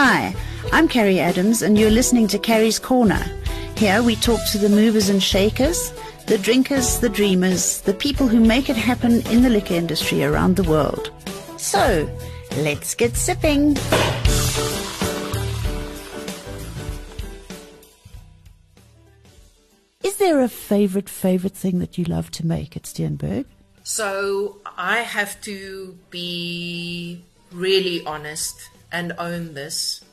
Hi, I'm Carrie Adams, and you're listening to Carrie's Corner. Here we talk to the movers and shakers, the drinkers, the dreamers, the people who make it happen in the liquor industry around the world. So, let's get sipping. Is there a favorite, favorite thing that you love to make at Steenberg? So I have to be really honest and own this.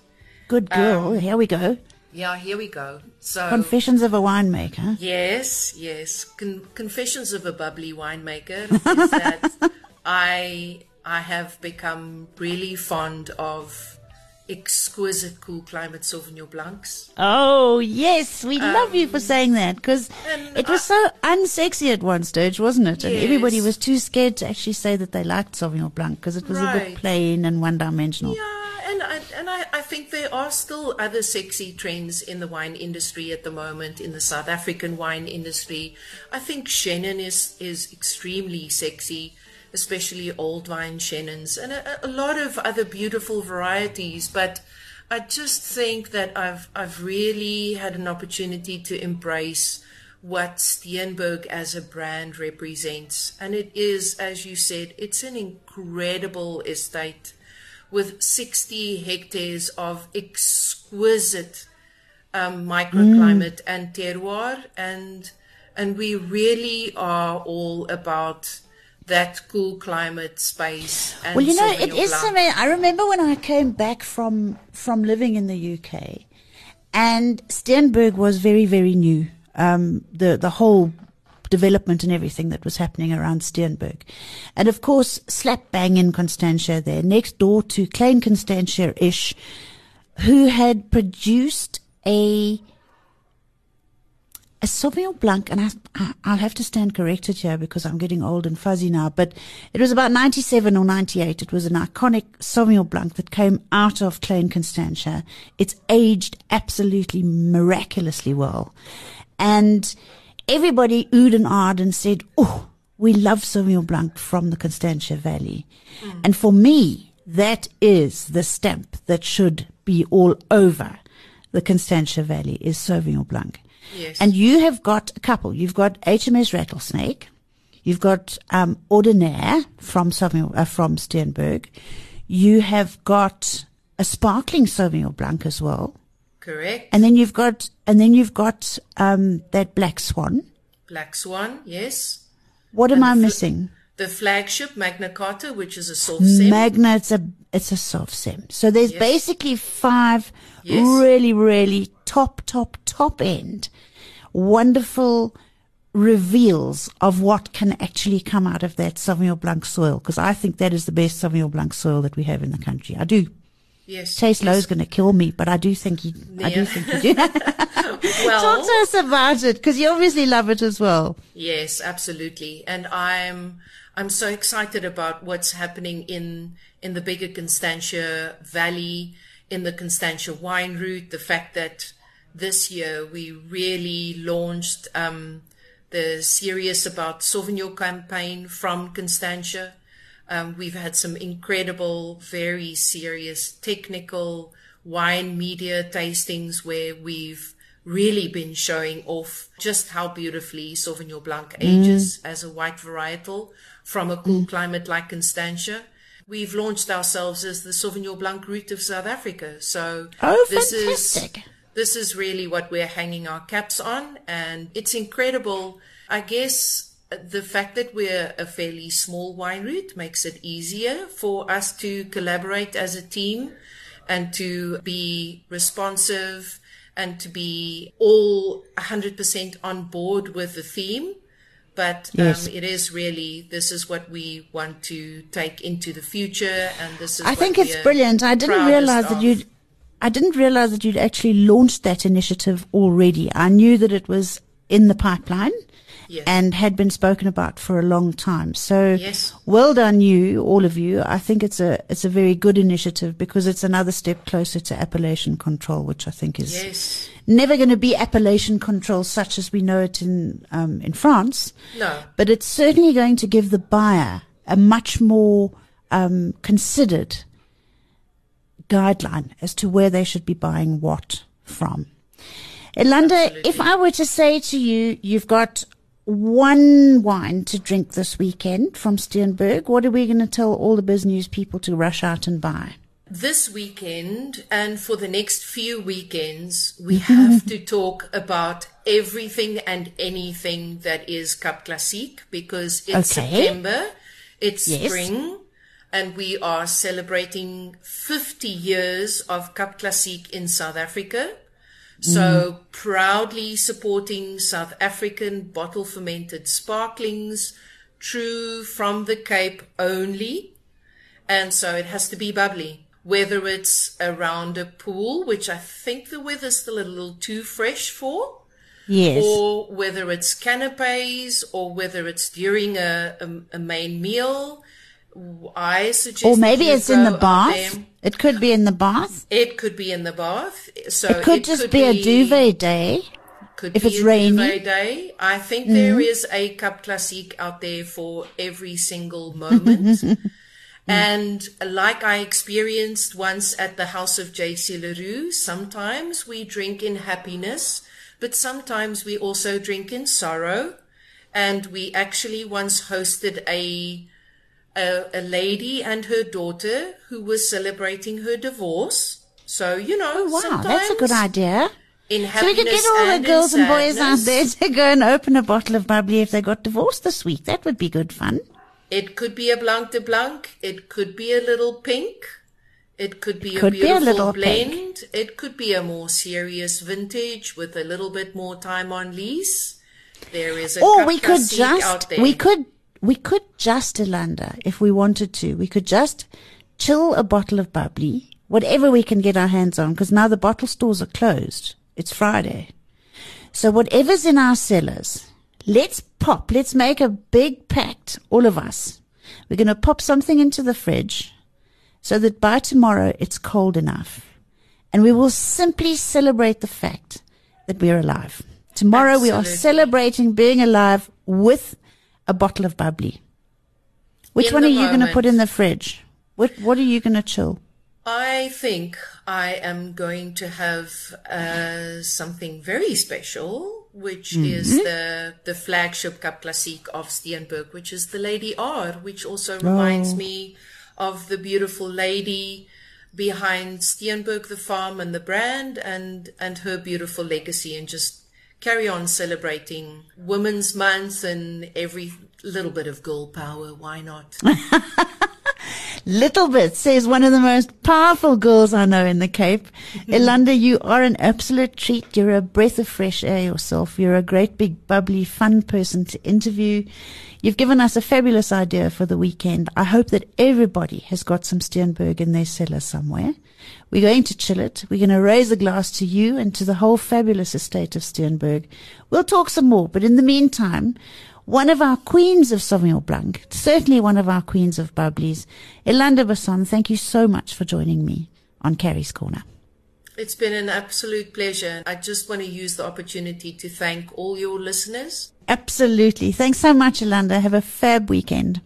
Good girl. Um, here we go. Yeah, here we go. So Confessions of a winemaker. yes, yes, Con- confessions of a bubbly winemaker is that I I have become really fond of exquisite cool climate Sauvignon Blancs. Oh, yes. We um, love you for saying that because it was so unsexy at one stage, wasn't it? And everybody was too scared to actually say that they liked Sauvignon Blanc because it was a bit plain and one dimensional. Yeah, and I, and I, I think there are still other sexy trends in the wine industry at the moment, in the South African wine industry. I think Chenin is, is extremely sexy, especially old vine Chenins, and a, a lot of other beautiful varieties. But I just think that I've, I've really had an opportunity to embrace what Steenberg as a brand represents. And it is, as you said, it's an incredible estate with 60 hectares of exquisite um, microclimate and terroir. And, and we really are all about that cool climate space. And Well, you know, it is something. I remember when I came back from from living in the UK, and Steenberg was very very new. Um, the the whole development and everything that was happening around Steenberg, and of course, slap bang in Constantia there, next door to Klein Constantia ish, who had produced a a Sauvignon Blanc, and I, I'll have to stand corrected here because I'm getting old and fuzzy now, but it was about 97 or 98. It was an iconic Sauvignon Blanc that came out of Klein Constantia. It's aged absolutely miraculously well. And everybody oohed and ahed and said, oh, we love Sauvignon Blanc from the Constantia Valley. And for me, that is the stamp that should be all over the Constantia Valley is Sauvignon Blanc. Yes. And you have got a couple. You've got HMS Rattlesnake. You've got um, Ordinaire from Sauvignon, uh, from Steenberg. You have got a sparkling Sauvignon Blanc as well. Correct. And then you've got, and then you've got um, that Black Swan. Black Swan, yes. What am I fl- missing? The flagship Magna Carta, which is a Sauv Sem. Magna, it's a it's a Sauv Sem. So there's Yes. basically five Yes. really, really top, top, top end, wonderful reveals of what can actually come out of that Sauvignon Blanc soil. Because I think that is the best Sauvignon Blanc soil that we have in the country. I do. Yes. Chase yes. Lowe's going to kill me, but I do think he, I do think you do. Well, Talk to us about it, because you obviously love it as well. Yes, absolutely. And I'm I'm so excited about what's happening in in the bigger Constantia Valley, in the Constantia wine route, the fact that this year we really launched um, the serious about Sauvignon campaign from Constantia. Um, we've had some incredible, very serious technical wine media tastings where we've really been showing off just how beautifully Sauvignon Blanc ages as a white varietal from a cool climate like Constantia. We've launched ourselves as the Sauvignon Blanc route of South Africa. So Oh, this fantastic. is this is really what we're hanging our caps on and it's incredible. I guess the fact that we're a fairly small wine route makes it easier for us to collaborate as a team and to be responsive and to be all 100% on board with the theme. But Yes. um, it is really, this is what we want to take into the future. And this is I what think it's brilliant. I didn't proudest realize that you'd. I didn't realize that you'd actually launched that initiative already. I knew that it was in the pipeline Yes. and had been spoken about for a long time. So Yes. well done you, all of you. I think it's a it's a very good initiative because it's another step closer to appellation control, which I think is Yes. never going to be appellation control such as we know it in um, in France No. but it's certainly going to give the buyer a much more um, considered guideline as to where they should be buying what from. Elunda, Absolutely. if I were to say to you, you've got one wine to drink this weekend from Steenberg, what are we going to tell all the business people to rush out and buy? This weekend and for the next few weekends, we have to talk about everything and anything that is Cap Classique because it's Okay. September, it's Yes. spring, and we are celebrating 50 years of Cap Classique in South Africa. So mm. proudly supporting South African bottle fermented sparklings, true from the Cape only. And so it has to be bubbly. Whether it's around a pool, which I think the weather's still a little too fresh for, Yes. or whether it's canapes, or whether it's during a, a, a main meal. I suggest. or maybe it's in the bath. It could be in the bath. It could be in the bath. So It could just be, a duvet day. could if be it's a rainy. Duvet day. I think there mm. is a Cap Classique out there for every single moment. Mm. and like I experienced once at the house of J.C. Le Roux, sometimes we drink in happiness, but sometimes we also drink in sorrow. And we actually once hosted a a, a lady and her daughter who was celebrating her divorce. So, you know, Oh, Wow, that's a good idea. In So we could get all the girls and boys out there to go and open a bottle of bubbly if they got divorced this week. That would be good fun. It could be a Blanc de Blanc. It could be a little pink. It could be could a be a beautiful little blend. pink. It could be a more serious vintage with a little bit more time on lees. There is a Or we could just, we could, we could just, Elunda, if we wanted to, we could just chill a bottle of bubbly, whatever we can get our hands on, because now the bottle stores are closed. It's Friday. So whatever's in our cellars, let's pop, let's make a big pact, all of us. We're going to pop something into the fridge so that by tomorrow it's cold enough. And we will simply celebrate the fact that we're alive. Tomorrow we are celebrating being alive with a bottle of bubbly. Which In one are you going to put in the fridge? What What are you going to chill? I think I am going to have uh, something very special, which Mm-hmm. is the the flagship Cap Classique of Steenberg, which is the Lady R, which also Oh. reminds me of the beautiful lady behind Steenberg, the farm and the brand, and and her beautiful legacy, and just carry on celebrating Women's Month and every little bit of girl power. Why not? Little bit says one of the most powerful girls I know in the Cape. Elunda, you are an absolute treat. You're a breath of fresh air yourself. You're a great big bubbly fun person to interview. You've given us a fabulous idea for the weekend. I hope that everybody has got some Steenberg in their cellar somewhere. We're going to chill it. We're going to raise a glass to you and to the whole fabulous estate of Steenberg. We'll talk some more, but in the meantime, one of our queens of Sauvignon Blanc, certainly one of our queens of bubblies, Elunda Basson, thank you so much for joining me on Carrie's Corner. It's been an absolute pleasure. I just want to use the opportunity to thank all your listeners. Absolutely. Thanks so much, Elunda. Have a fab weekend.